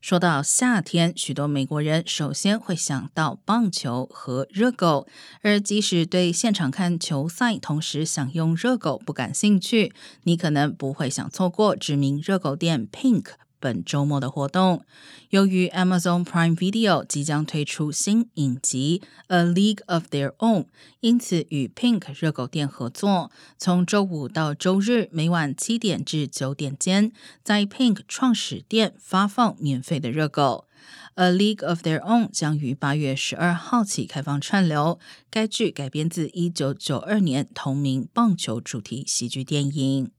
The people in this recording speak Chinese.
说到夏天，许多美国人首先会想到棒球和热狗。而即使对现场看球赛，同时享用热狗不感兴趣，你可能不会想错过知名热狗店 Pink。本周末的活动，由于 Amazon Prime Video 即将推出新影集《A League of Their Own》，因此与 Pink 热狗店合作，从周五到周日每晚七点至九点间，在 Pink 创始店发放免费的热狗。《A League of Their Own》将于八月十二号起开放串流。该剧改编自一九九二年同名棒球主题喜剧电影。